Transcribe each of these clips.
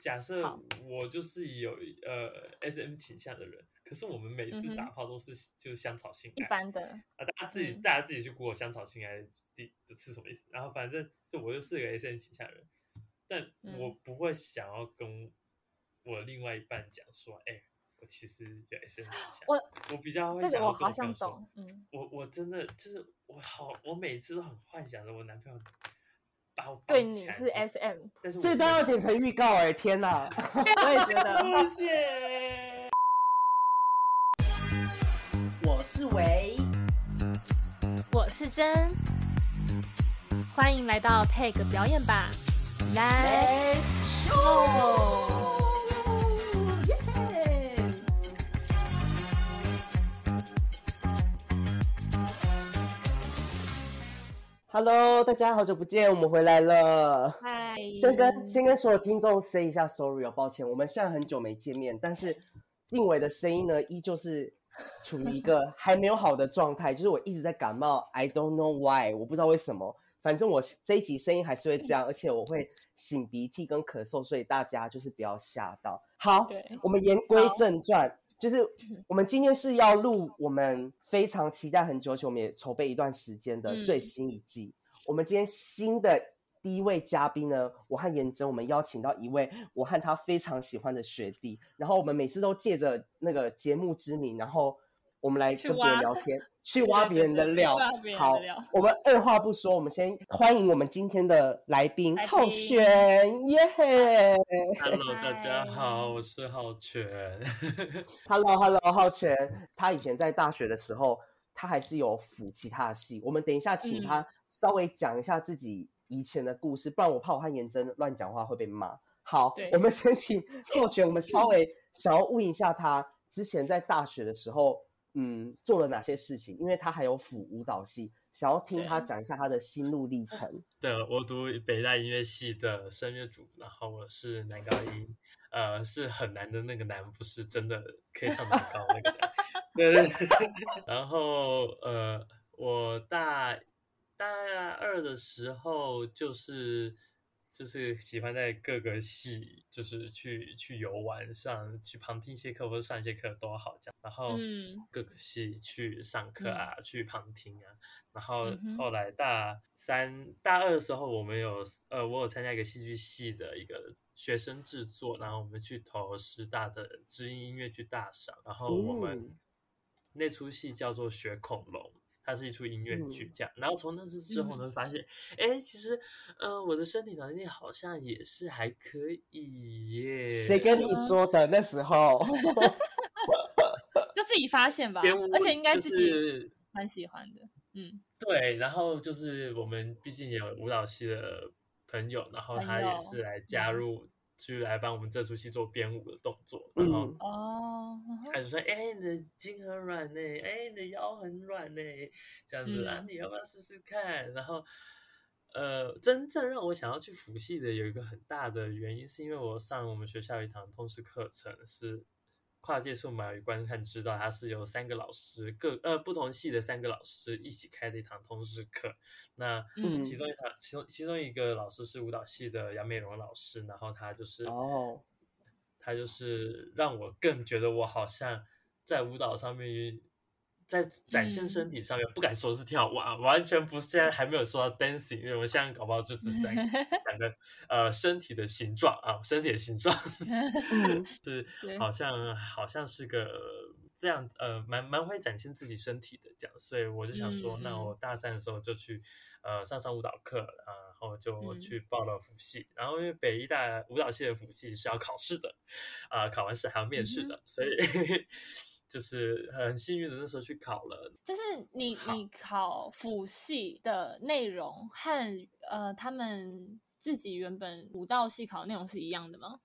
假设我就是有呃 S M 倾向的人，可是我们每次打炮都是就是香草性一般的，啊，大家自己、嗯。大家自己去 Google 香草性爱第是什么意思？然后反正就我就是个 S M 倾向的人，但嗯。我不会想要跟我另外一半讲说，哎、我其实有 S M 倾向。我。我比较会这想要跟个我好像我朋友说懂，嗯，我我真的就是我好，我每次都很幻想着我男朋友把我对你是 S M，但是我这都要剪成预告哎、天哪！我也觉得。谢谢。我是维，我是真，欢迎来到 Peg 表演吧，Let's go！Hello，大家好久不见，我们回来了。嗨，先跟先跟所有听众 say 一下 sorry 哦，抱歉，我们现在很久没见面，但是定伟的声音呢，依旧是处于一个还没有好的状态，就是我一直在感冒，I don't know why，我不知道为什么，反正我这一集声音还是会这样，而且我会擤鼻涕跟咳嗽，所以大家就是不要吓到。好，我们言归正传，就是我们今天是要录我们非常期待很久，而且我们也筹备一段时间的嗯。最新一季。我们今天新的第一位嘉宾呢，我和颜真，我们邀请到一位我和他非常喜欢的学弟，然后我们每次都借着那个节目之名，然后我们来跟别人聊天，去挖别人的料好，我们二话不说，我们先欢迎我们今天的来宾浩全，耶嘿！Hello，大家好，我是浩全。Hello，Hello，浩全，他以前在大学的时候，他还是有辅其他的系。我们等一下请嗯他稍微讲一下自己以前的故事，不然我怕我和颜真乱讲话会被骂。好，我们先请浩全，我们稍微想要问一下他之前在大学的时候，嗯，做了哪些事情？因为他还有辅舞蹈系，想要听他讲一下他的心路历程。对，我读北大音乐系的声乐组，然后我是男高音，呃，是很难的那个难，不是真的可以唱得很高那个难。对 对对。然后呃，我大大二的时候就是。就是喜欢在各个系，就是去去游玩，上去旁听一些课或者上一些课都好这样。然后嗯各个系去上课啊，去旁听啊。然后后来大三、大二的时候，我们有呃，我有参加一个戏剧系的一个学生制作，然后我们去投师大的知音音乐剧大赏，然后我们嗯那出戏叫做《学恐龙》。它是一出音乐剧，嗯。这样，然后从那次之后呢，发现，哎、其实，呃，我的身体条件好像也是还可以耶。谁跟你。说的？那时候 就自己发现吧，而且应该自己是蛮喜欢的，嗯，对，然后就是我们毕竟也有舞蹈系的朋友，然后他也是来加嗯入，去来帮我们这出戏做编舞的动作，然后嗯。哦，他就说：“哎、你的筋很软呢，哎、你的腰很软呢，这样子、啊，嗯。你要不要试试看？”然后，呃，真正让我想要去辅系的有一个很大的原因，是因为我上我们学校有一堂通识课程是跨界数码与观看知道，它是由三个老师各呃不同系的三个老师一起开的一堂通识课。那嗯其中一堂，其中其中一个老师是舞蹈系的杨美荣老师，然后他就是哦，他就是让我更觉得我好像在舞蹈上面，在展现身体上面，不敢说是跳舞啊，完全不是，现在还没有说到 dancing，因为我现在搞不好就只是在 讲个呃身体的形状啊，身体的形状。嗯是对好像好像是个这样呃蛮蛮会展现自己身体的这样，所以我就想说，嗯那我大三的时候就去呃上上舞蹈课啊，然后就嗯。去报了辅系，然后因为北医大舞蹈系的辅系是要考试的，啊、考完试还要面试嗯的，所以就是很幸运的那时候去考了，就是你你考辅系的内容和呃他们自己原本舞蹈系考的内容是一样的吗？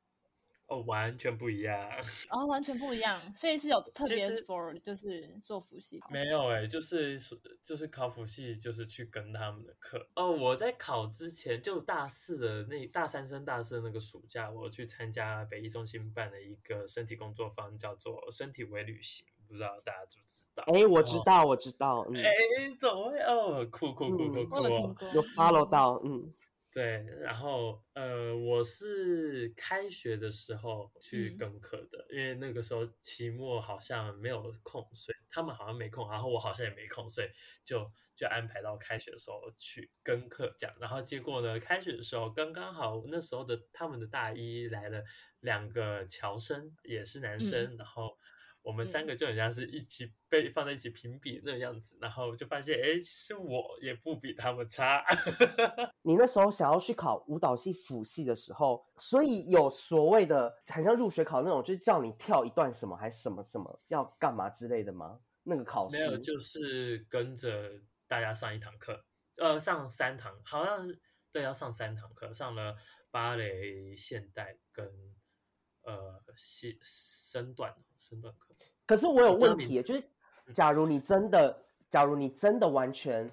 哦，完全不一样。哦，完全不一样，所以是有特别 for 就是做辅系考。没有哎、就是就是考辅系，就是去跟他们的课。哦，我在考之前就大四的那大三升大四的那个暑假，我去参加北医中心办的一个身体工作坊，叫做身体微旅行，不知道大家知不知道？哎，我知道，我知道，嗯，哎，怎么会哦？酷酷酷酷嗯酷有 follow 到，嗯，对，然后呃，我是开学的时候去嗯跟课的，因为那个时候期末好像没有空，所以他们好像没空，然后我好像也没空，所以就就安排到开学的时候去跟课这样。然后结果呢，开学的时候刚刚好那时候的他们的大一来了两个侨生，也是男生，然后。我们三嗯个就很像是一起被放在一起评比那个样子，然后就发现，哎，是我也不比他们差。你那时候想要去考舞蹈系辅系的时候，所以有所谓的，好像入学考那种，就是叫你跳一段什么，还是什么什么要干嘛之类的吗？那个考试没有，就是跟着大家上一堂课，呃，上三堂，好像对，要上三堂课，上了芭蕾、现代跟呃戏身段身段课。可是我有问题，就是假如你真的，假如你真的完全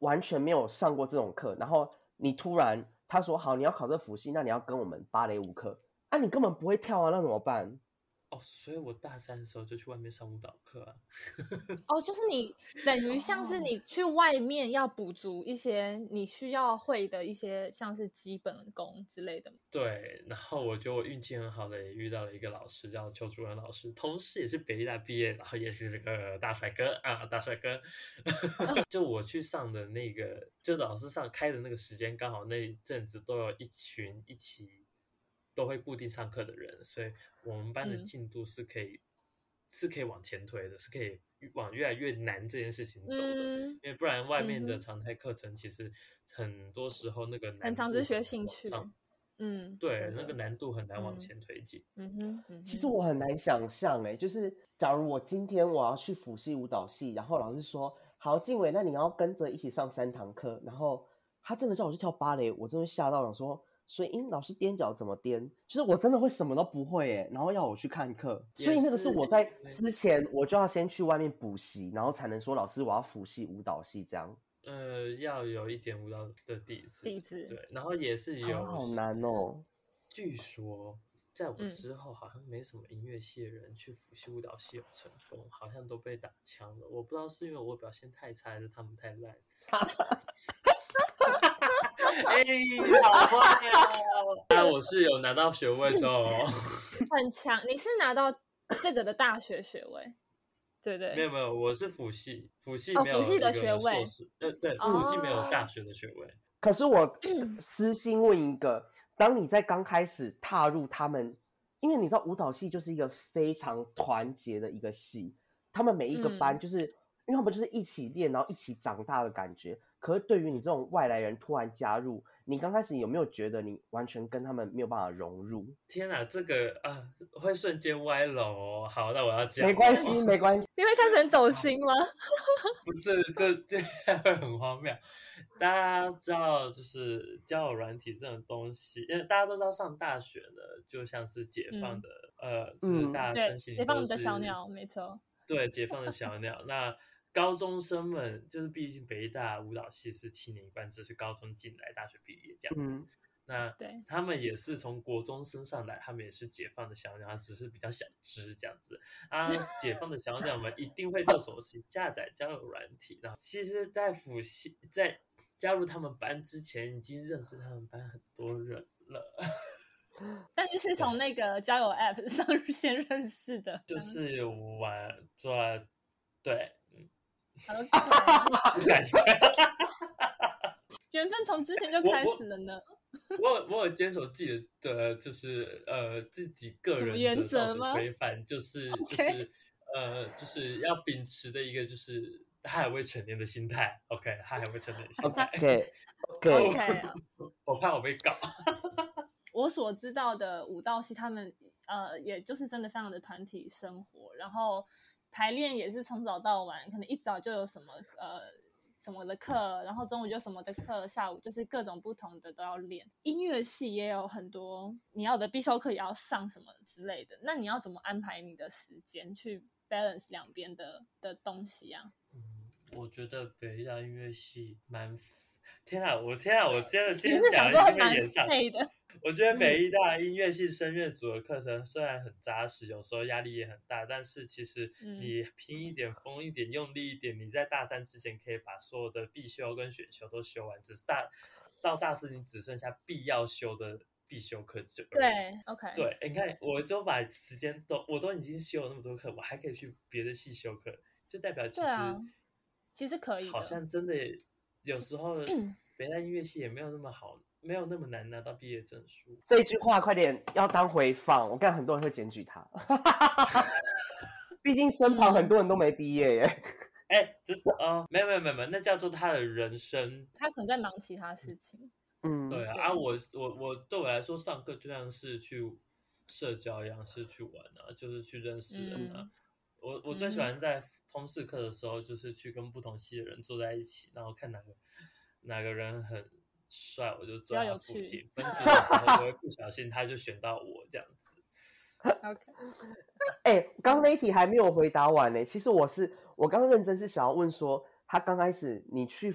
完全没有上过这种课，然后你突然他说好你要考这辅系，那你要跟我们芭蕾舞课，啊，你根本不会跳啊，那怎么办？哦，所以我大三的时候就去外面上舞蹈课啊。哦，就是你等于像是你去外面要补足一些你需要会的一些像是基本功之类的。对，然后我就运气很好的，也遇到了一个老师叫邱主任老师，同时也是北医大毕业，然后也是这个大帅哥啊，大帅哥。就我去上的那个，就老师上开的那个时间，刚好那一阵子都有一群一起都会固定上课的人，所以我们班的嗯进度是可以、是可以往前推的，是可以往越来越难这件事情走的。嗯，因为不然外面的常态课程其实很多时候那个难很常度是学兴趣上。嗯，对，那个难度很难往嗯前推进。嗯哼，嗯其实我很难想象，哎，就是假如我今天我要去辅系舞蹈系，然后老师说好，静伟，那你要跟着一起上三堂课，然后他真的叫我去跳芭蕾，我真的吓到了，说，所以，嗯，老师踮脚怎么踮？就是我真的会什么都不会，哎，然后要我去看课，所以那个是是我在之前我就要先去外面补习，然后才能说老师我要辅系舞蹈系这样，呃，要有一点舞蹈的底子，底子对，然后也是有，啊好难哦。据说在我嗯之后，好像没什么音乐系的人去辅系舞蹈系有成功，好像都被打枪了。我不知道是因为我表现太差，还是他们太烂。哎，好棒哦！啊，我是有拿到学位的哦。很强。你是拿到这个的大学学位，对对？没有没有，我是辅系，辅系哦没有辅系的学位呃对，辅系没有哦大学的学位。可是我私心问一个，当你在刚开始踏入他们，因为你知道舞蹈系就是一个非常团结的一个系，他们每一个班嗯就是、因为他们就是一起练，然后一起长大的感觉。可是对于你这种外来人突然加入，你刚开始有没有觉得你完全跟他们没有办法融入？天哪，这个啊会瞬间歪楼哦。好，那我要讲，没关系，没关系。你会开始很走心吗？不是这这会很荒谬。大家知道，就是交友软体这种东西，因为大家都知道上大学呢，就像是解放的，呃，就是嗯大家，身心解放你的小鸟，没错。对，解放的小鸟。那高中生们，就是毕竟北大舞蹈系是七年一贯制，是高中进来，大学毕业这样子。嗯，那对他们也是从国中升上来，他们也是解放的小鸟，只是比较小只这样子啊。解放的小鸟们一定会做什么事情？下载交友软体。然后，其实，在辅系在加入他们班之前，已经认识他们班很多人了，但是是从那个交友 App 上 先认识的，就是玩做对，嗯，嗯不敢讲。缘分从之前就开始了呢。我有我有坚守自己的，就是呃自己个人原则吗规范，就是就 OK 是呃就是要秉持的一个就是他还未成年的心态，OK，他还未成年的心态，OK OK，OK，我怕我被告。我所知道的武道系，他们呃，也就是真的非常的团体生活，然后排练也是从早到晚，可能一早就有什么呃什么的课，然后中午就什么的课，下午就是各种不同的都要练。音乐系也有很多你要的必修课也要上什么之类的，那你要怎么安排你的时间去 balance 两边的的东西啊？我觉得北大音乐系蛮。天啊！我天啊！我真的今天讲了一定想说蛮被演上。的？我觉得北艺大音乐系声乐组的课程虽然很扎实，有时候压力也很大，但是其实嗯你拼一点、疯一点、用力一点，你在大三之前可以把所有的必修跟选修都修完。只是大到大四你只剩下必要修的必修课就对，OK，对，你看，我都把时间都，我都已经修了那么多课，我还可以去别的系修课，就代表其实啊其实可以好像真的有时候北大音乐系也没有那么好，没有那么难拿到毕业证书。这句话快点要当回放，我看很多人会检举他。毕竟身旁很多人都没毕业耶。哎，这呃，没有没有没有没有，那叫做他的人生。他可能在忙其他事情。嗯，对啊，对啊我我我对我来说，上课就像是去社交一样，是去玩啊，就是去认识人啊。嗯我我最喜嗯欢在通识课的时候，就是去跟不同系的人坐在一起，然后看哪个哪个人很帅，我就坐在他附近。分组的时候，我会不小心他就选到我这样子。OK，哎、刚刚那一题还没有回答完呢。其实我是我刚刚认真是想要问说，他刚开始你去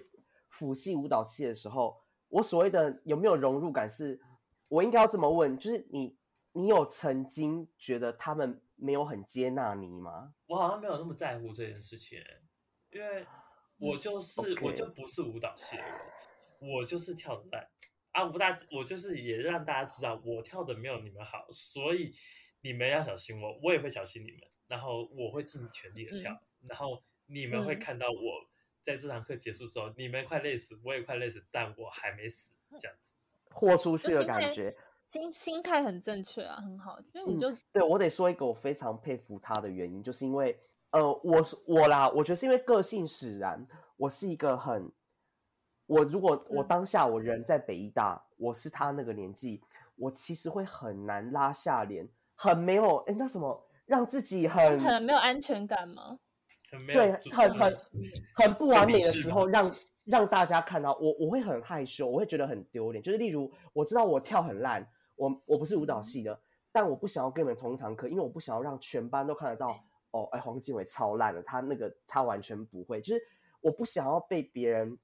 辅系舞蹈系的时候，我所谓的有没有融入感是，我应该要这么问，就是你你有曾经觉得他们没有很接纳你吗？我好像没有那么在乎这件事情、欸，因为我就是、我就不是舞蹈系的人，我就是跳的烂啊！我大我就是也让大家知道我跳的没有你们好，所以你们要小心我，我也会小心你们，然后我会尽全力的跳，然后你们会嗯看到我在这堂课结束之后，你们快累死，我也快累死，但我还没死，这样子。豁出去的感觉。心心态很正确啊，很好，所以你嗯就对我得说一个我非常佩服他的原因，就是因为呃，我是我啦，我觉得是因为个性使然，我是一个很，我如果我嗯当下我人在北医大，我是他那个年纪，我其实会很难拉下脸，很没有哎那什么，让自己很很没有安全感吗？很没有对，很很很不完美的时候，让让大家看到我，我会很害羞，我会觉得很丢脸。就是例如，我知道我跳很烂，我我不是舞蹈系的，但我不想要跟你们同一堂课，因为我不想要让全班都看得到。哦，哎，黄靖伟超烂的，他那个他完全不会，就是我不想要被别人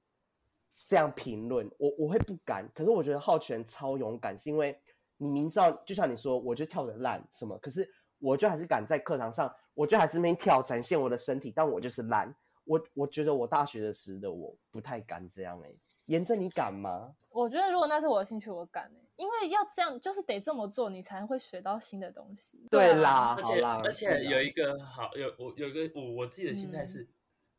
这样评论，我我会不敢。可是我觉得浩全超勇敢，是因为你明知道，就像你说，我就跳的烂什么，可是我就还是敢在课堂上，我就还是没跳，展现我的身体，但我就是烂。我我觉得我大学的时的我不太敢这样哎、严正你敢吗？我觉得如果那是我的兴趣，我敢欸因为要这样，就是得这么做，你才会学到新的东西。啊，对啦，而且，而且有一个好有我有一个我我自己的心态嗯是，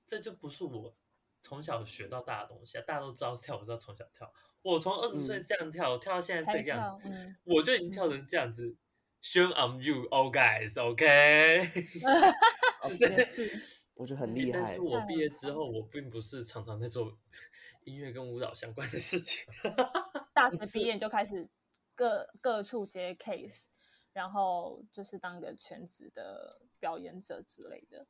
这就不是我从小学到大的东西啊，大家都知道跳，我知道从小跳，我从二十岁嗯这样跳，跳到现在才这个样子，嗯我就已经跳成这样子。Shame on you, all guys, OK？哦也是，我觉得很厉害但是。我毕业之后，我并不是常常在做 音乐跟舞蹈相关的事情。大学毕业就开始各各处接 case，然后就是当个全职的表演者之类的。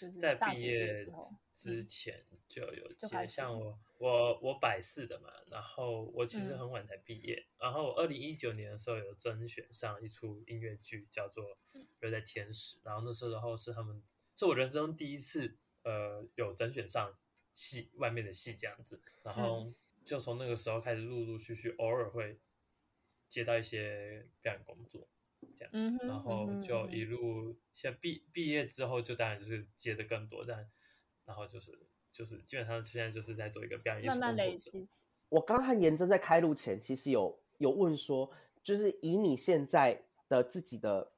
就是在毕业业之前就有接，像我我我百事的嘛，然后我其实嗯很晚才毕业，然后我二零一九年的时候有甄选上一出音乐剧，叫做《留在天使》，然后那时候是他们是我人生中第一次呃有甄选上戏外面的戏这样子，然后就从那个时候开始陆陆续续偶尔会接到一些表演工作，嗯哼，然后就一嗯路现在毕毕业之后，就当然就是接的更多，但然后就是就是基本上现在就是在做一个表演艺术哼慢慢累工作者。我刚和严真在开录前，其实有有问说，就是以你现在的自己的，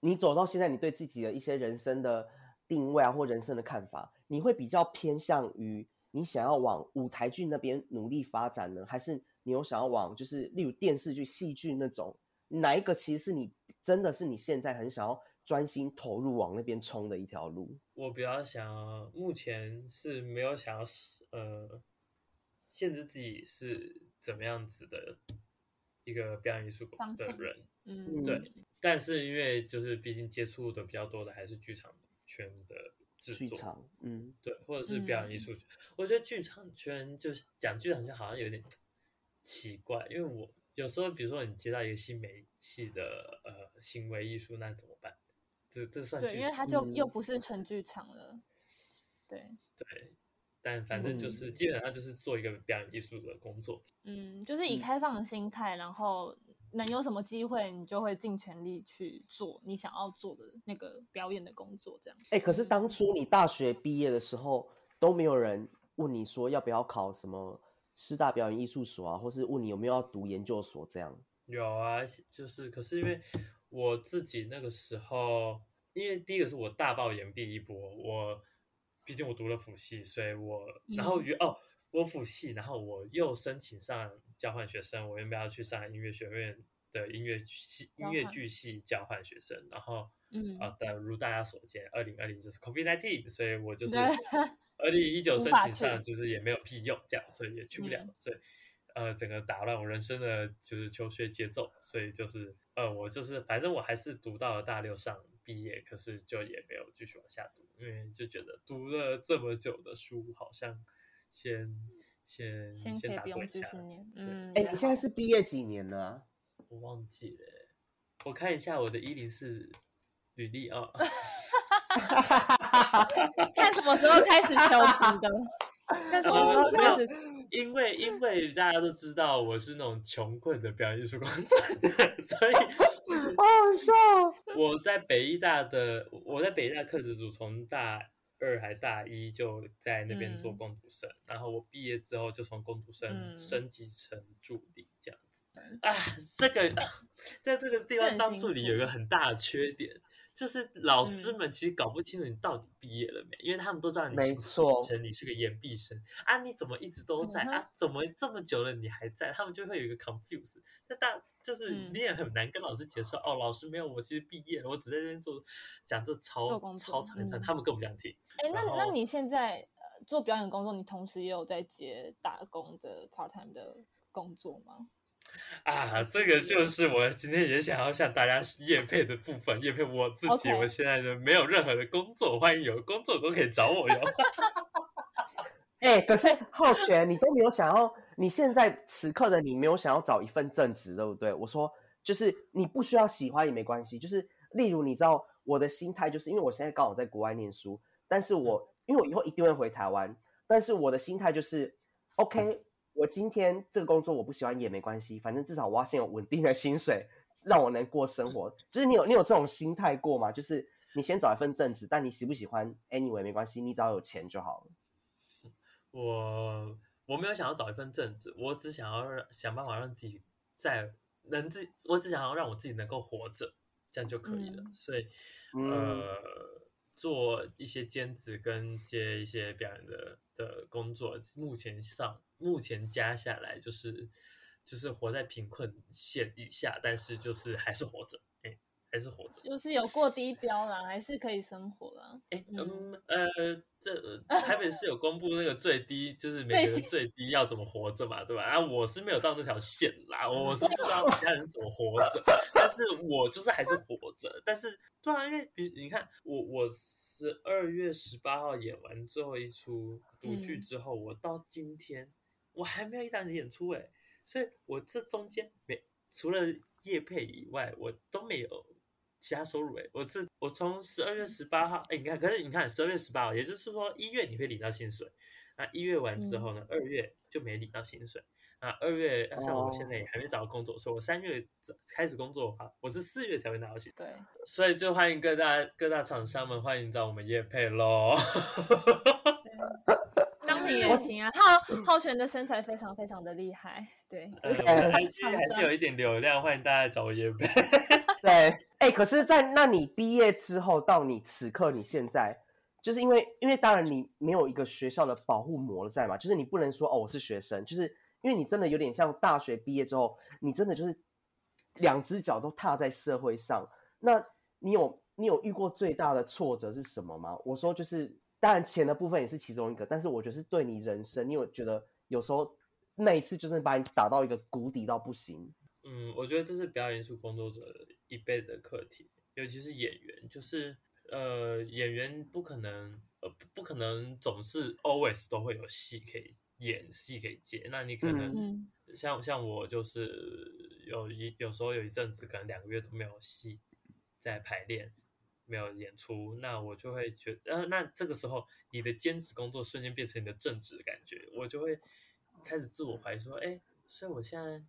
你走到现在，你对自己的一些人生的定位啊，或人生的看法，你会比较偏向于你想要往舞台剧那边努力发展呢，还是你有想要往就是例如电视剧、戏剧那种，哪一个其实是你真的是你现在很想要专心投入往那边冲的一条路？我比较想，目前是没有想要呃限制自己是怎么样子的一个表演艺术方的人，嗯，对。但是因为就是毕竟接触的比较多的还是剧场圈的制作，剧场，嗯，对，或者是表演艺术圈。我觉得剧场圈就是讲剧场圈好像有点奇怪，因为我有时候比如说你接到一个新媒系的呃行为艺术，那怎么办？这这算对，剧因为它就又嗯不是纯剧场了。对，对，但反正就是嗯基本上就是做一个表演艺术的工作。嗯，就是以嗯开放的心态，然后能有什么机会，你就会尽全力去做你想要做的那个表演的工作，这样。哎、可是当初你大学毕业的时候，都没有人问你说要不要考什么师大表演艺术所啊，或是问你有没有要读研究所这样？有啊，就是可是因为我自己那个时候，因为第一个是我大爆研毕一波，我毕竟我读了辅系，所以我然后约、哦我辅系，然后我又申请上交换学生，我原本要去上海音乐学院的音乐系音乐剧系交换学生，然后嗯。啊但如大家所见，二零二零就是 COVID nineteen，所以我就是对。二零一九申请上就是也没有屁用，这样，所以也去不了，嗯。所以呃整个打乱我人生的就是求学节奏，所以就是呃我就是反正我还是读到了大六上毕业，可是就也没有继续往下读，因为就觉得读了这么久的书，好像先先先可以不用继续念。嗯，哎、也你现在是毕业几年了啊？我忘记了欸，我看一下我的一零四履历啊。看什么时候开始求职的？看什么时候开始？因为因为大家都知道我是那种穷困的表演艺术工作者，所以好好笑哦。我在北医大的我在北医大课职组从大二还大一就在那边做嗯。工读生，然后我毕业之后就从工读生嗯。升级成助理这样子。啊，这个在这个地方当助理有一个很大的缺点，就是老师嗯们其实搞不清楚你到底毕业了没，因为他们都知道你是实习错生，你是个研毕生啊，你怎么一直都在、嗯啊？怎么这么久了你还在？他们就会有一个 confuse，那大就是嗯你也很难跟老师解释、哦，老师没有，我其实毕业了，我只在这边做讲这做超超长一串，嗯他们更不想听。哎，那那你现在呃做表演工作，你同时也有在接打工的 part time 的工作吗？啊，这个就是我今天也想要向大家业配的部分，业配我自己。我现在的没有任何的工作，欢迎有工作都可以找我哟。哎、可是浩璇，你都没有想要，你现在此刻的你没有想要找一份正职，对不对？我说，就是你不需要喜欢也没关系，就是例如你知道我的心态，就是因为我现在刚好在国外念书，但是我因为我以后一定会回台湾，但是我的心态就是，OK，我今天这个工作我不喜欢也没关系，反正至少我要先有稳定的薪水，让我能过生活。就是你有你有这种心态过吗？就是你先找一份正职，但你喜不喜欢，anyway 没关系，你只要有钱就好了。我我没有想要找一份正职，我只想要让想办法让自己在能自，我只想要让我自己能够活着，这样就可以了。嗯所以嗯呃，做一些兼职跟接一些表演的的工作，目前上目前加下来就是就是活在贫困线以下，但是就是还是活着，哎、还是活着。就是有过低标啦，还是可以生活。哎，嗯嗯，呃，这 台北市有公布那个最低，就是每个人最低要怎么活着嘛，对吧？啊，我是没有到那条线啦，我是不知道其他人怎么活着，但是我就是还是活着。但是，对啊，因为比你看，我我十二月十八号演完最后一出独剧嗯之后，我到今天我还没有一档演出哎，所以我这中间没除了叶配以外，我都没有其他收入哎。我这我从十二月十八号哎，你看，可是你看十二月十八号，也就是说一月你会领到薪水，那一月完之后呢，二月就没领到薪水。那二月像我现在也还没找到工作，所以我三月开始工作的话，我是四月才会拿到薪水。对，所以就欢迎各大各大厂商们欢迎找我们叶配喽。商品也 行啊。浩浩全的身材非常非常的厉害，对，呃，我的 IG 还是有一点流量，欢迎大家来找我叶配。对，哎、可是，在那你毕业之后到你此刻你现在，就是因为因为当然你没有一个学校的保护膜在嘛，就是你不能说哦我是学生，就是因为你真的有点像大学毕业之后，你真的就是两只脚都踏在社会上。那你有你有遇过最大的挫折是什么吗？我说就是，当然钱的部分也是其中一个，但是我觉得是对你人生，你有觉得有时候那一次就是把你打到一个谷底到不行。嗯，我觉得这是表演艺术工作者一辈子的课题，尤其是演员，就是呃，演员不可能呃不不可能总是 always 都会有戏可以演，戏可以接。那你可能、嗯像像我就是有一有时候有一阵子可能两个月都没有戏在排练，没有演出，那我就会觉得，呃，那这个时候你的兼职工作瞬间变成你的正职的感觉，我就会开始自我怀疑说，哎，所以我现在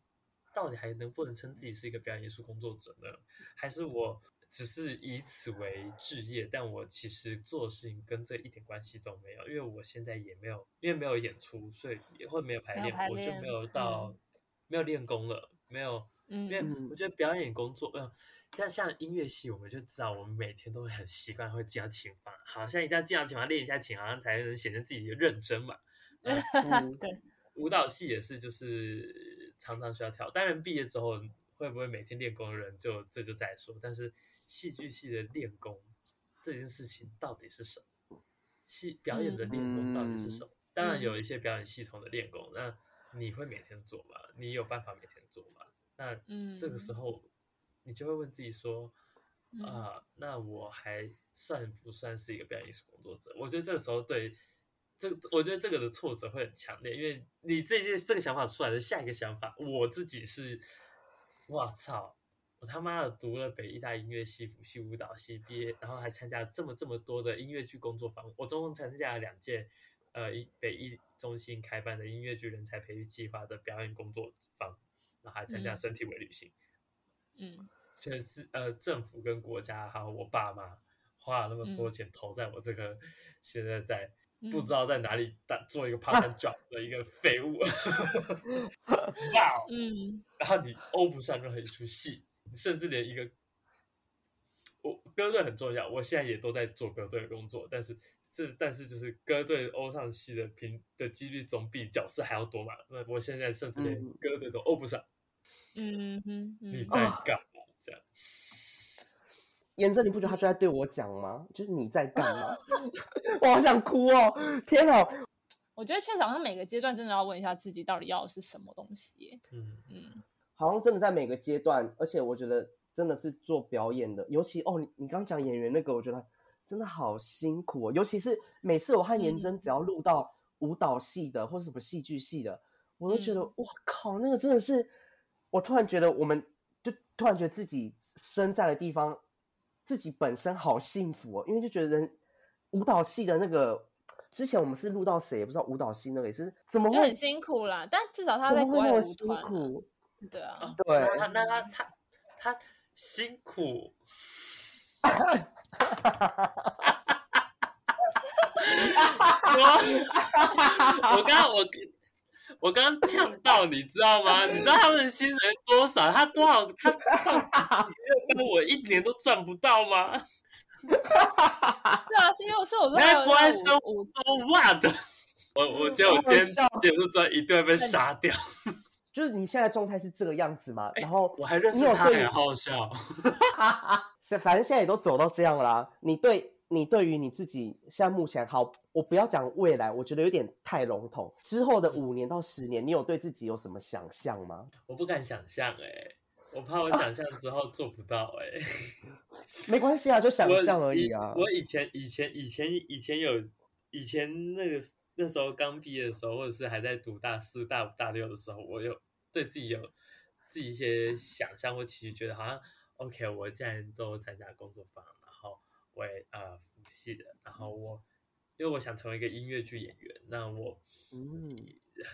到底还能不能称自己是一个表演艺术工作者呢？还是我只是以此为置业，但我其实做的事情跟这一点关系都没有，因为我现在也没有，因为没有演出，所以也会没有排练，排练我就没有到、没有练功了，没有。因为嗯我觉得表演工作，嗯、像像音乐系，我们就知道我们每天都会很习惯会进到琴房，好像一定要进到琴房练一下琴，好像才能显得自己认真嘛。对，舞蹈系也是，就是常常需要跳。当然，毕业之后会不会每天练功的人就这就再说。但是戏剧系的练功这件事情到底是什么？戏表演的练功到底是什么？当然有一些表演系统的练功，那你会每天做吗？你有办法每天做吗？那嗯这个时候你就会问自己说。嗯啊，那我还算不算是一个表演艺术工作者？我觉得这个时候对这个，我觉得这个的挫折会很强烈，因为你这件这个想法出来的下一个想法，我自己是，我操，我他妈的读了北艺大音乐系、辅系舞蹈系毕业，然后还参加这么这么多的音乐剧工作坊，我总共参加了两届，呃，一北艺中心开办的音乐剧人才培育计划的表演工作坊，然后还参加嗯。身体为旅行。嗯。全是呃政府跟国家还有我爸妈花了那么多钱投在我这个现在在不知道在哪里打做一个 part time job 的一个废物，哇哦！嗯然后你欧不上任何一出戏，你甚至连一个我歌队很重要，我现在也都在做歌队的工作，但是这但是就是歌队欧上戏的频的几率总比角色还要多嘛？那我现在甚至连嗯歌队都欧不上，嗯哼，你嗯在干嘛？这样。颜真，你不觉得他就在对我讲吗？就是你在干嘛？我好想哭哦！天哪，我觉得确实好像每个阶段真的要问一下自己到底要的是什么东西。嗯，嗯好像真的在每个阶段，而且我觉得真的是做表演的，尤其哦，你你刚刚讲演员那个，我觉得真的好辛苦哦。尤其是每次我和颜真只要录到舞蹈系的或是什么戏剧系的，我都觉得嗯哇靠，那个真的是，我突然觉得我们就突然觉得自己身在的地方，自己本身好幸福哦，因为就觉得人舞蹈系的那个。之前我们是录到谁也不知道，舞蹈系那个也是怎么会就很辛苦啦，但至少他在国外舞么会那么辛团啊、苦？对啊，啊对那他那他他他辛苦，我 我刚刚我我刚刚呛到，你知道吗？你知道他们的薪水多少？他多少？他上几个月我一年都赚不到吗？对啊，是因为我说我说你还有在国外生那舞舞都 what？我我觉得我今天结束之后一定会被杀掉。就是你现在状态是这个样子吗？然后我还认识他，很好笑。是 反正现在也都走到这样啦。你对你对于你自己现在目前好，我不要讲未来，我觉得有点太笼统。之后的五年到十年，你有对自己有什么想象吗？我不敢想象哎、我怕我想象之后做不到哎、没关系啊，就想象而已以啊。我以前以前以前以前有以前那个那时候刚毕业的时候，或者是还在读大四、大五、大六的时候，我有对自己有自己一些想象或期许，觉得好像 OK，我既然都参加工作坊，然后我也呃服系的，然后我因为我想成为一个音乐剧演员，那我嗯，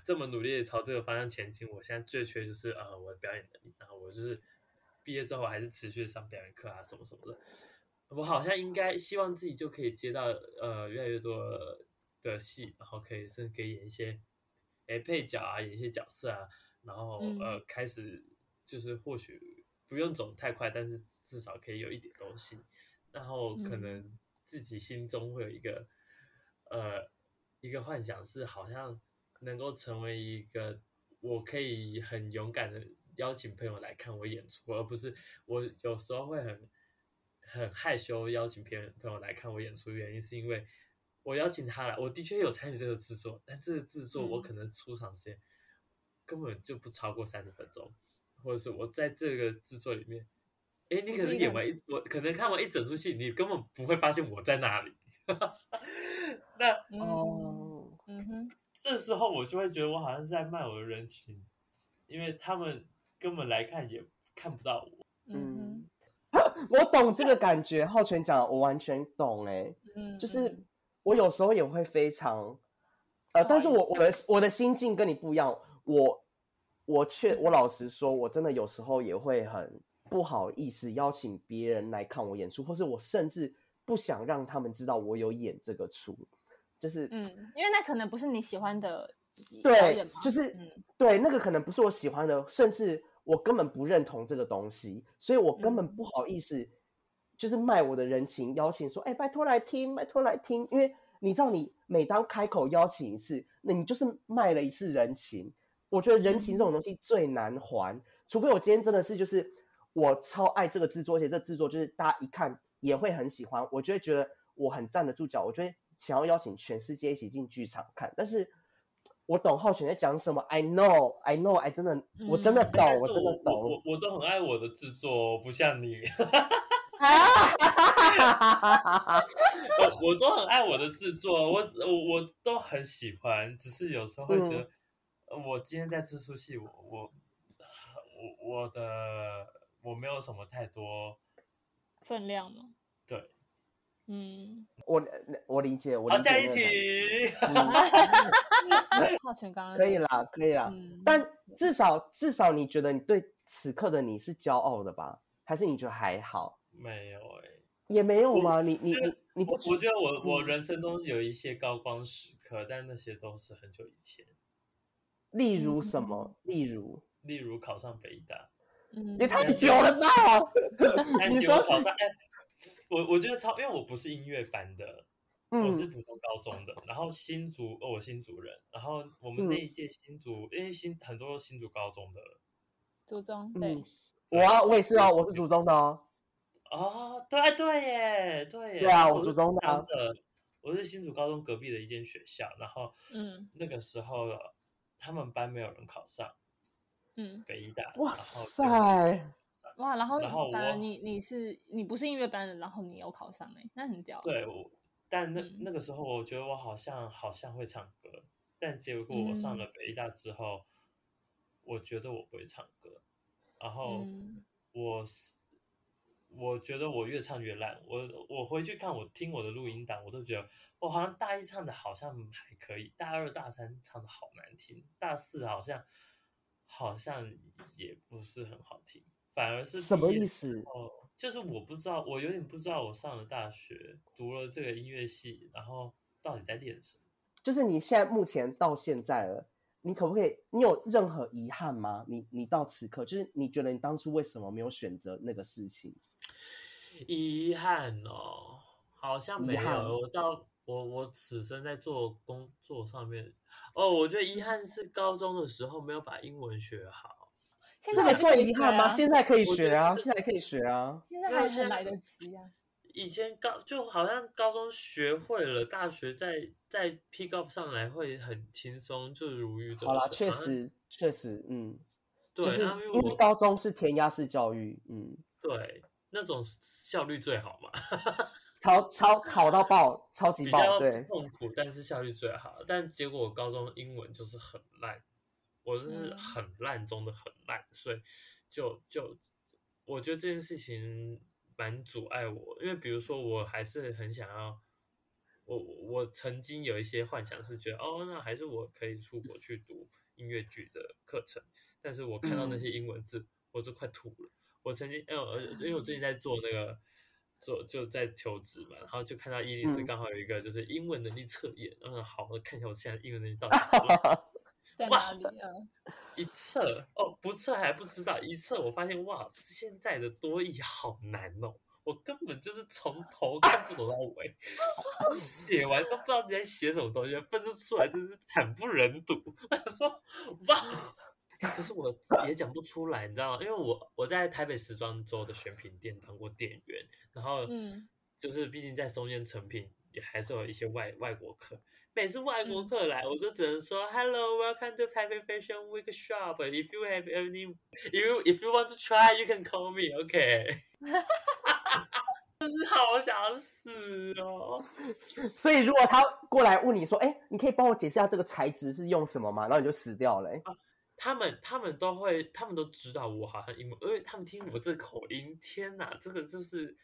这么努力的朝这个方向前进，我现在最缺就是呃我的表演能力，然后我就是毕业之后还是持续地上表演课啊什么什么的，我好像应该希望自己就可以接到呃越来越多的戏，然后可以甚至可以演一些诶配角啊，演一些角色啊，然后、嗯。呃开始就是或许不用走太快，但是至少可以有一点东西，然后可嗯。能自己心中会有一个呃一个幻想是好像能够成为一个我可以很勇敢的邀请朋友来看我演出，而不是我有时候会很很害羞邀请别人朋友来看我演出，原因是因为我邀请他来，我的确有参与这个制作，但这个制作我嗯。可能出场时间根本就不超过三十分钟，或者是我在这个制作里面，哎，你可能演完一，我可能看完一整出戏，你根本不会发现我在哪里。那嗯哦，嗯哼，这时候我就会觉得我好像是在卖我的人群，因为他们根本来看也看不到我。嗯我懂这个感觉。浩全讲我完全懂哎、哼，嗯就是我有时候也会非常，呃，但是我我的我的心境跟你不一样，我我确我老实说，我真的有时候也会很不好意思邀请别人来看我演出，或是我甚至不想让他们知道我有演这个出，就是嗯，因为那可能不是你喜欢的对，，就是、嗯对那个可能不是我喜欢的，甚至我根本不认同这个东西，所以我根本嗯不好意思，就是卖我的人情，邀请说，哎，拜托来听，拜托来听，因为你知道，你每当开口邀请一次，那你就是卖了一次人情。我觉得人情这种东西最难还，除非我今天真的是就是我超爱这个制作，而且这制作就是大家一看也会很喜欢，我就会觉得我很站得住脚，我就会想要邀请全世界一起进剧场看。但是我懂浩璇在讲什么，I know, I know, I 真的我真的嗯懂，我真的懂。我我都很爱我的制作，不像你，我我都很爱我的制作，我我我都很喜欢，只是有时候会觉得，呃我今天在这出戏，我我我我的我没有什么太多分量嘛，对。嗯，我我理解，我好，理解下一那个题。浩全刚刚可以啦，可以啦。嗯，但至少至少你觉得你对此刻的你是骄傲的吧？还是你觉得还好？没有哎、也没有吗？你你你你不我我觉得我我嗯人生中有一些高光时刻，但那些都是很久以前，例如什 么？例如例如考上北大，嗯。也太久了吧？但你说考上，哎，我我觉得超，因为我不是音乐班的，我是嗯普通高中的，然后新竹，哦，我新竹人，然后我们那嗯。一届新竹，因为新很多新竹高中的，祖宗对。嗯，我啊，我也是哦，我是初中的哦。哦，对哎对耶，对耶，对啊我初中的啊。真的，我是新竹高中隔壁的一间学校，然后嗯。那个时候他们班没有人考上嗯，北医大，哇然后就塞！哇，然后然后你你是你不是音乐班的，然后你有考上哎，那很屌，对，我但那、嗯。那个时候我觉得我好像好像会唱歌，但结果我上了嗯。北医大之后，我觉得我不会唱歌，然后嗯。我是我觉得我越唱越烂，我我回去看我听我的录音档，我都觉得我好像大一唱的好像还可以，大二大三唱的好难听，大四好像好像也不是很好听，反而是什么意思？哦，就是我不知道，我有点不知道，我上了大学，读了这个音乐系，然后到底在练什么？就是你现在目前到现在了，你可不可以？你有任何遗憾吗？你你到此刻，就是你觉得你当初为什么没有选择那个事情？遗憾哦，好像没有。我到我我此生在做工作上面，哦，我觉得遗憾是高中的时候没有把英文学好。这个现在还算遗憾吗？以学啊现在可以学啊，现在可以学啊。现在还是来得及啊，以前高就好像高中学会了，大学再再 pick up 上来会很轻松，就如鱼得水。好啦，确实确实，嗯，对，就是因因为高中是填鸭式教育，嗯，对那种效率最好嘛。超超考到爆，超级爆，对，痛苦，但是效率最好。但结果我高中英文就是很烂，我是嗯很烂中的很烂，所以就就我觉得这件事情蛮阻碍我，因为比如说我还是很想要，我我曾经有一些幻想是觉得哦，那还是我可以出国去读音乐剧的课程，但是我看到那嗯些英文字，我就快吐了。我曾经，因为我因为我最近在做那个做就在求职嘛，然后就看到伊利斯嗯刚好有一个就是英文能力测验，然后好，我看一下我现在英文能力到底哇 哪里啊？一测哦，不测还不知道，一测我发现哇，现在的多义好难哦，我根本就是从头看不懂到尾，写完都不知道自己在写什么东西，分数出来真是惨不忍睹。我想说哇，可是我也讲不出来，你知道吗？因为我我在台北时装周的选品店当过店员，然后嗯就是毕竟在松间成品也还是有一些外外国客，每次外国嗯客来，我就只能说 Hello, welcome to Taipei Fashion Week Shop. If you have any, if you if you want to try, you can call me. OK. 真 是好想死哦！所以如果他过来问你说，哎，你可以帮我解释下这个材质是用什么吗？然后你就死掉了、欸。他们他们都会，他们都知道我好像英文，因为他们听我这口音，天哪，这个就是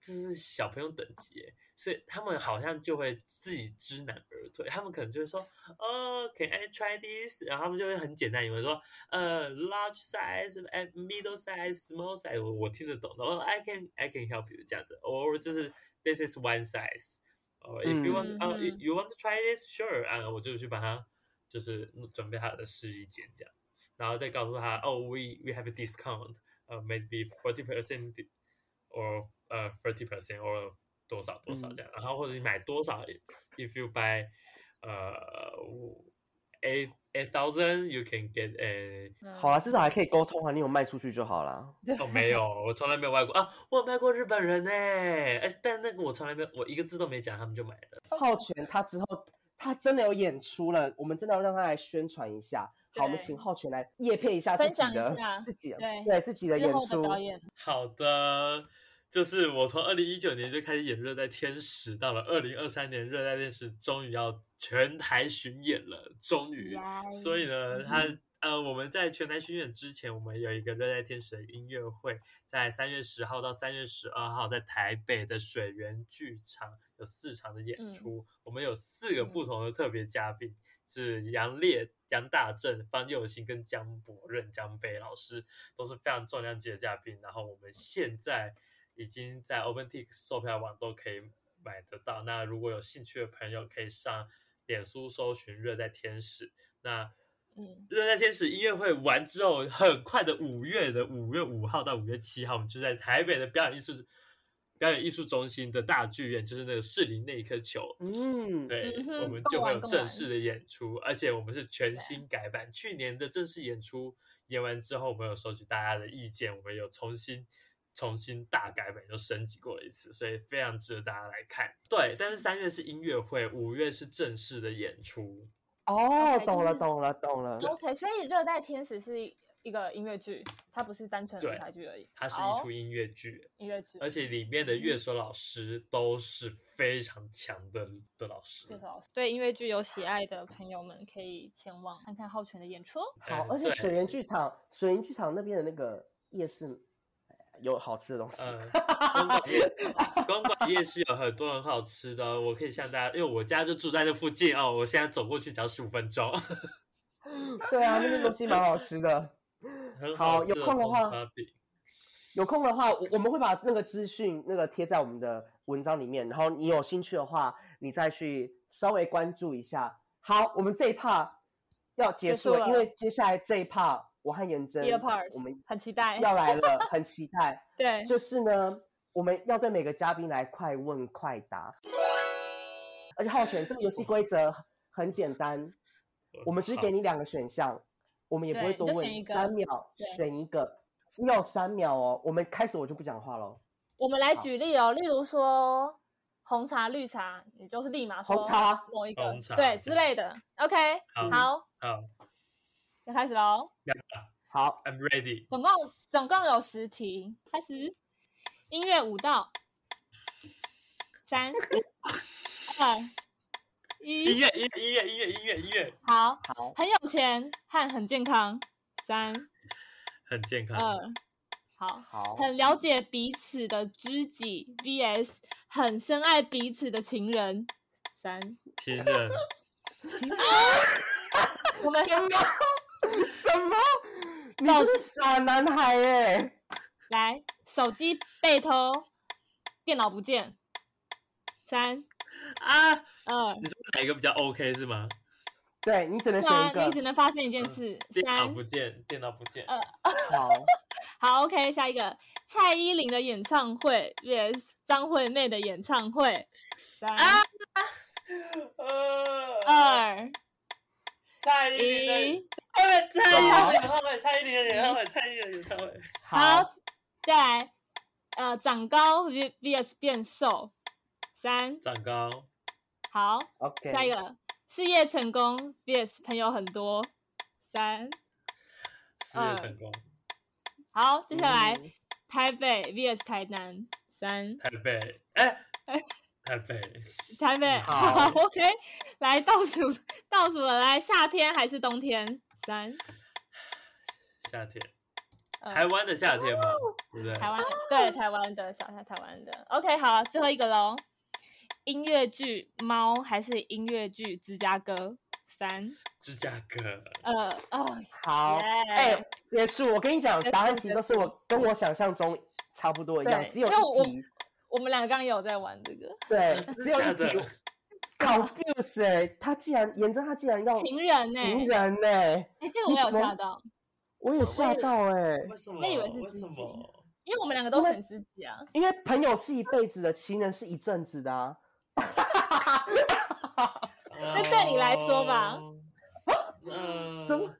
这是小朋友等级耶，所以他们好像就会自己知难而退，他们可能就会说，哦，Can I try this？然后他们就会很简单，因为说，呃，large size、and middle size、small size，我我听得懂的，哦，I can I can help you 这样子，or 就是 this is one size，or，if you want，呃、嗯 you want to try this，sure，啊，我就去帮他就是准备他的试衣间这样，然后再告诉他，哦，we we have a discount，呃、maybe forty percent or 呃 thirty percent or 多少多少这样，然后或者你买多少，if you buy 呃 eight eight thousand you can get a 嗯。好啊，至少还可以沟通啊，你有卖出去就好了。哦没有，我从来没有卖过。啊，我有卖过日本人呢，哎，但那个我从来没有，我一个字都没讲，他们就买了。浩全他之后他真的有演出了，我们真的要让他来宣传一下。好，我们请浩全来叶片一下自分己的享一下自己的对对自己的演出。好的，就是我从二零一九年就开始演《热带天使》，到了二零二三年，《热带天使》终于要全台巡演了，终于。所以呢，它呃，我们在全台巡演之前，我们有一个热带天使的音乐会，在三月十号到三月十二号，在台北的水源剧场有四场的演出。我们有四个不同的特别嘉宾，是杨烈、杨大正、方佑兴跟江博任、江北老师，都是非常重量级的嘉宾。然后我们现在已经在 OpenTix 售票网都可以买得到。那如果有兴趣的朋友，可以上脸书搜寻“热带天使”。那嗯，热带天使音乐会完之后，很快的五月的五月五号到五月七号，我们就在台北的表演艺术表演艺术中心的大剧院，就是那个士林那一颗球，嗯，对，嗯我们就会有正式的演出，而且我们是全新改版。去年的正式演出演完之后，我们有收集大家的意见，我们有重新重新大改版，又升级过了一次，所以非常值得大家来看。对，但是三月是音乐会，五月是正式的演出。哦懂了，懂了，懂了。OK，所以《热带天使》是一个音乐剧，它不是单纯的舞台剧而已。它是一出音乐剧，音乐剧，而且里面的乐手老师都是非常强的的老师。乐手老师对音乐剧有喜爱的朋友们可以前往看看浩泉的演出。好，而且水源剧场，水源剧场那边的那个夜市有好吃的东西。嗯，公馆夜市有很多很好吃的哦，我可以向大家，因为我家就住在那附近哦，我现在走过去只要十五分钟，对啊，那边东西蛮好吃的。很好吃的葱有空的话。有空的话，我我们会把那个资讯那个贴在我们的文章里面，然后你有兴趣的话，你再去稍微关注一下。好，我们这一 part 要结束了，结束了因为接下来这一 part 我和颜真第二 part 我们很期待。要来了，很期待。对，就是呢，我们要对每个嘉宾来快问快答，而且浩选这个游戏规则很简单，我们只好给你两个选项，我们也不会对多问三秒对选一个，只有三秒哦。我们开始我就不讲话喽。我们来好举例哦，例如说红茶、绿茶，你就是立马说红茶某一个红茶对之类的。OK，好好，好要开始喽。好，，I'm ready。总共总共有十题，开始。音乐舞蹈，三、二、一，音乐，音乐，音乐，音乐，音乐，音乐，好。好，很有钱和很健康，三、很健康。二，好。好，很了解彼此的知己 VS 很深爱彼此的情人，三。情人，我们什么？你是傻男孩耶！来，手机被偷，电脑不见，三、啊，二，你说哪一个比较 OK 是吗？对你只能选一个。你。只能发生一件事，电脑三不，见，电脑不见。呃好，好，OK，下一个，蔡依林的演唱会 VS 张惠妹的演唱会，三、呃，二、蔡依林蔡依林的演唱会，蔡依林的演唱会，蔡依林的演唱会。好，再来，呃，长高 V VS 变瘦，三，长高，好，，OK，下一个，事业成功 VS 朋友很多，三，事业成功。好，接下来、嗯。台北 VS 台南，三，台北，哎，台北，台北，好好，OK，来倒数倒数了，来，夏天还是冬天？三，夏天，二台湾的夏天吗？对不对？台湾对台湾的小台台湾的。OK，好，最后一个喽。音乐剧《猫》还是音乐剧《芝加哥》？三，芝加哥。呃，哦，好，耶哎，结束。我跟你讲，答案其实都是我跟我想象中差不多一样，只有因为我一题，我们两个刚刚也有在玩这个对，只有一真的题。confuse 哎、他竟然严正，他竟然要情人呢、情人呢、哎、这个我有吓到，我也吓到哎、为什么？我以为是知己？因为我们两个都很知己啊。因为朋友是一辈子的，情人是一阵子的啊。那对你来说吧嗯，怎么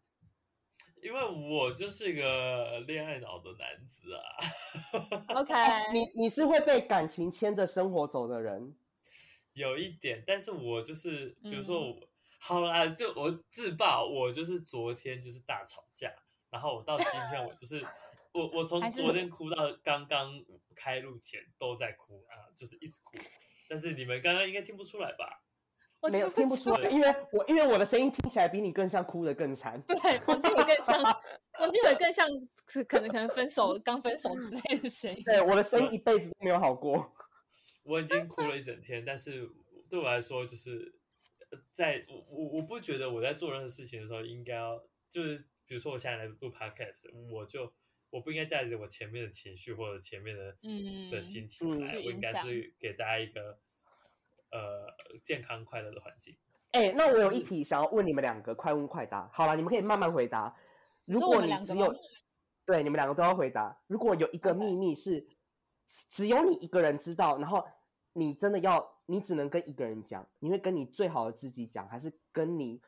因为我就是一个恋爱脑的男子啊，OK，你你是会被感情牵着生活走的人，有一点，但是我就是，比如说嗯。我，好啦，就我自曝，我就是昨天就是大吵架，然后我到今天我就是 我我从昨天哭到刚刚开录前都在哭啊，就是一直哭，但是你们刚刚应该听不出来吧？我没有听不出来，因为我因为我的声音听起来比你更像哭的更惨。对，王俊伟更像，王俊伟更像是可能可能分手刚分手之类的声音。对，我的声音一辈子都没有好过。我已经哭了一整天，但是对我来说，就是呃在我我我不觉得我在做任何事情的时候应该要，就是比如说我现在来录 podcast，我就我不应该带着我前面的情绪或者前面的嗯的心情嗯来，去我应该是给大家一个呃健康快乐的环境。哎、那我有一题想要问你们两个，快问快答。好了，你们可以慢慢回答。如果你只有，对，你们两个都要回答。如果有一个秘密是只有你一个人知道，然后你真的要，你只能跟一个人讲，你会跟你最好的知己讲，还是跟你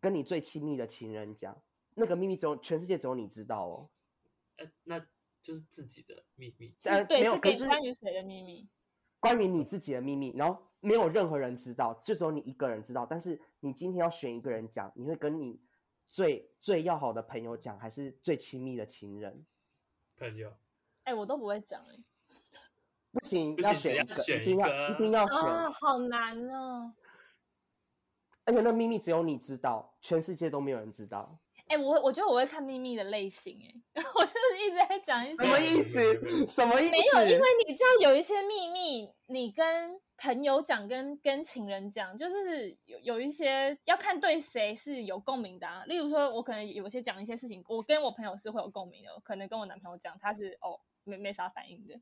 跟你最亲密的情人讲？那个秘密只有全世界只有你知道哦。呃，那就是自己的秘密。呃是对，是给关于谁的秘密？关于你自己的秘密，然后没有任何人知道，就只有你一个人知道。但是你今天要选一个人讲，你会跟你最最要好的朋友讲，还是最亲密的情人？朋友，哎、我都不会讲哎、不行，不行要选一个，一定要一定要选。啊，好难哦。而且那秘密只有你知道，全世界都没有人知道。哎、我我觉得我会看秘密的类型哎、我就是一直在讲一些什么意思？什么意思？没有，因为你知道有一些秘密，你跟朋友讲，跟跟情人讲，就是有有一些要看对谁是有共鸣的啊。例如说，我可能有些讲一些事情，我跟我朋友是会有共鸣的，可能跟我男朋友讲，他是哦没没啥反应的。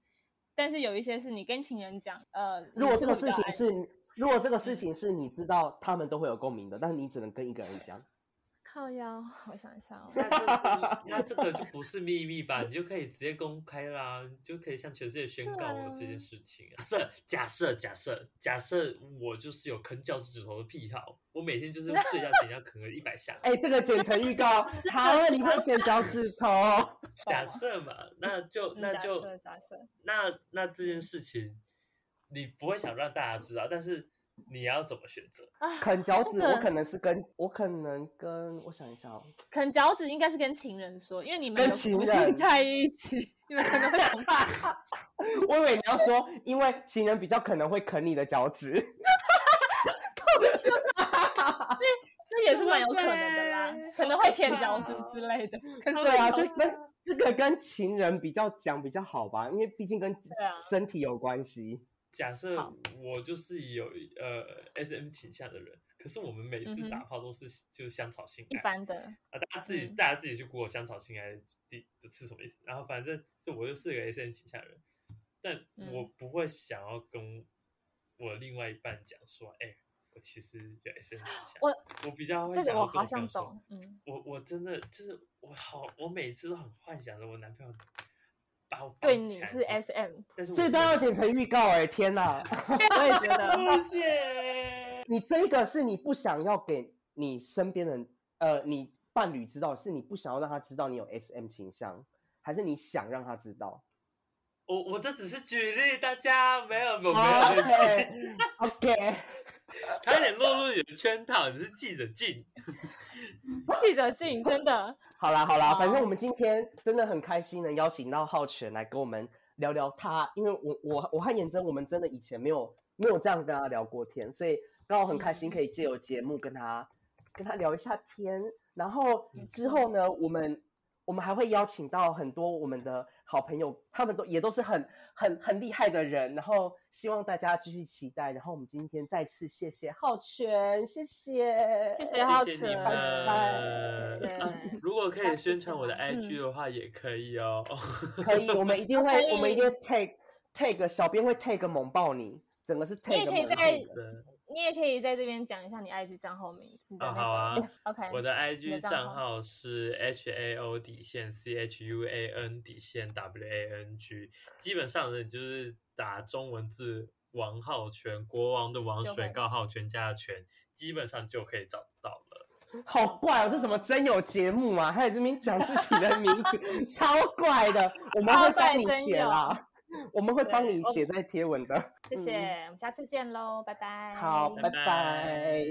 但是有一些是你跟情人讲，呃，如果这个事情是，如果这个事情是你知道他们都会有共鸣的，但是你只能跟一个人讲。靠腰，我想一下哦，那就是那这个就不是秘密吧？你就可以直接公开啦，你就可以向全世界宣告我这件事情。假设假设假设假设我就是有啃脚趾头的癖好，我每天就是睡觉前要啃个一百下。哎、这个剪成预告，好，你会剪脚趾头。假设嘛，那就嗯假那就设假设，那那这件事情，你不会想让大家知道，但是你要怎么选择？啊，啃脚趾，我可能是跟我可能跟我想一下哦，啃脚趾应该是跟情人说，因为你们跟情人在一起，你们可能会怕 我以为你要说，因为情人比较可能会啃你的脚趾。这也是蛮有可能的啦，可能会舔脚趾之类的。可是对啊，脚就跟这个跟情人比较讲比较好吧，因为毕竟跟啊身体有关系。假设我就是有呃 S M 倾向的人，可是我们每次打炮都是就是香草性爱一般的，啊，大家自己、嗯。大家自己去 Google 香草性爱第是什么意思？然后反正就我就是个 S M 倾向的人，但嗯。我不会想要跟我另外一半讲说，哎、我其实有 S M 倾向。我。我比较会这想要跟朋友说懂，嗯，我我真的就是我好，我每次都很幻想着我男朋友把我对你是 S M，但是我这都要剪成预告哎、天哪！我也觉得，谢谢。你这个是你不想要给你身边的呃你伴侣知道，是你不想要让他知道你有 SM 倾向，还是你想让他知道我我这只是举例，大家没有我没有 OK，他有点落入你的圈套，你是记者进。记者进真的，好啦好啦，反正我们今天真的很开心能邀请到浩全来跟我们聊聊他，因为我我我和颜真我们真的以前没有没有这样跟他聊过天，所以刚好很开心可以借由节目跟他跟他聊一下天，然后之后呢，我们我们还会邀请到很多我们的好朋友，他们都也都是很很很厉害的人，然后希望大家继续期待。然后我们今天再次谢谢浩全，谢谢，谢谢浩谢谢你全，们。拜啊 如果可以宣传我的 IG 的话，也可以哦。可以，我们一定会，我们一定会 take take 小编会 take 猛爆你，整个是 take 可以在猛爆的。对你也可以在这边讲一下你 IG 账号名。哦，好啊。OK，我的 IG 的账账号号是 H A O 底线 C H U A N 底线 W A N G，基本上呢，你就是打中文字王浩全，国王的王，水告浩全家的全，基本上就可以找得到了。好怪哦，这什么真有节目啊？还有这边讲自己的名字，超怪的。我们会帮你写啦，我们会帮你写在贴文的。谢谢，我们下次见喽，拜拜。好，拜拜拜拜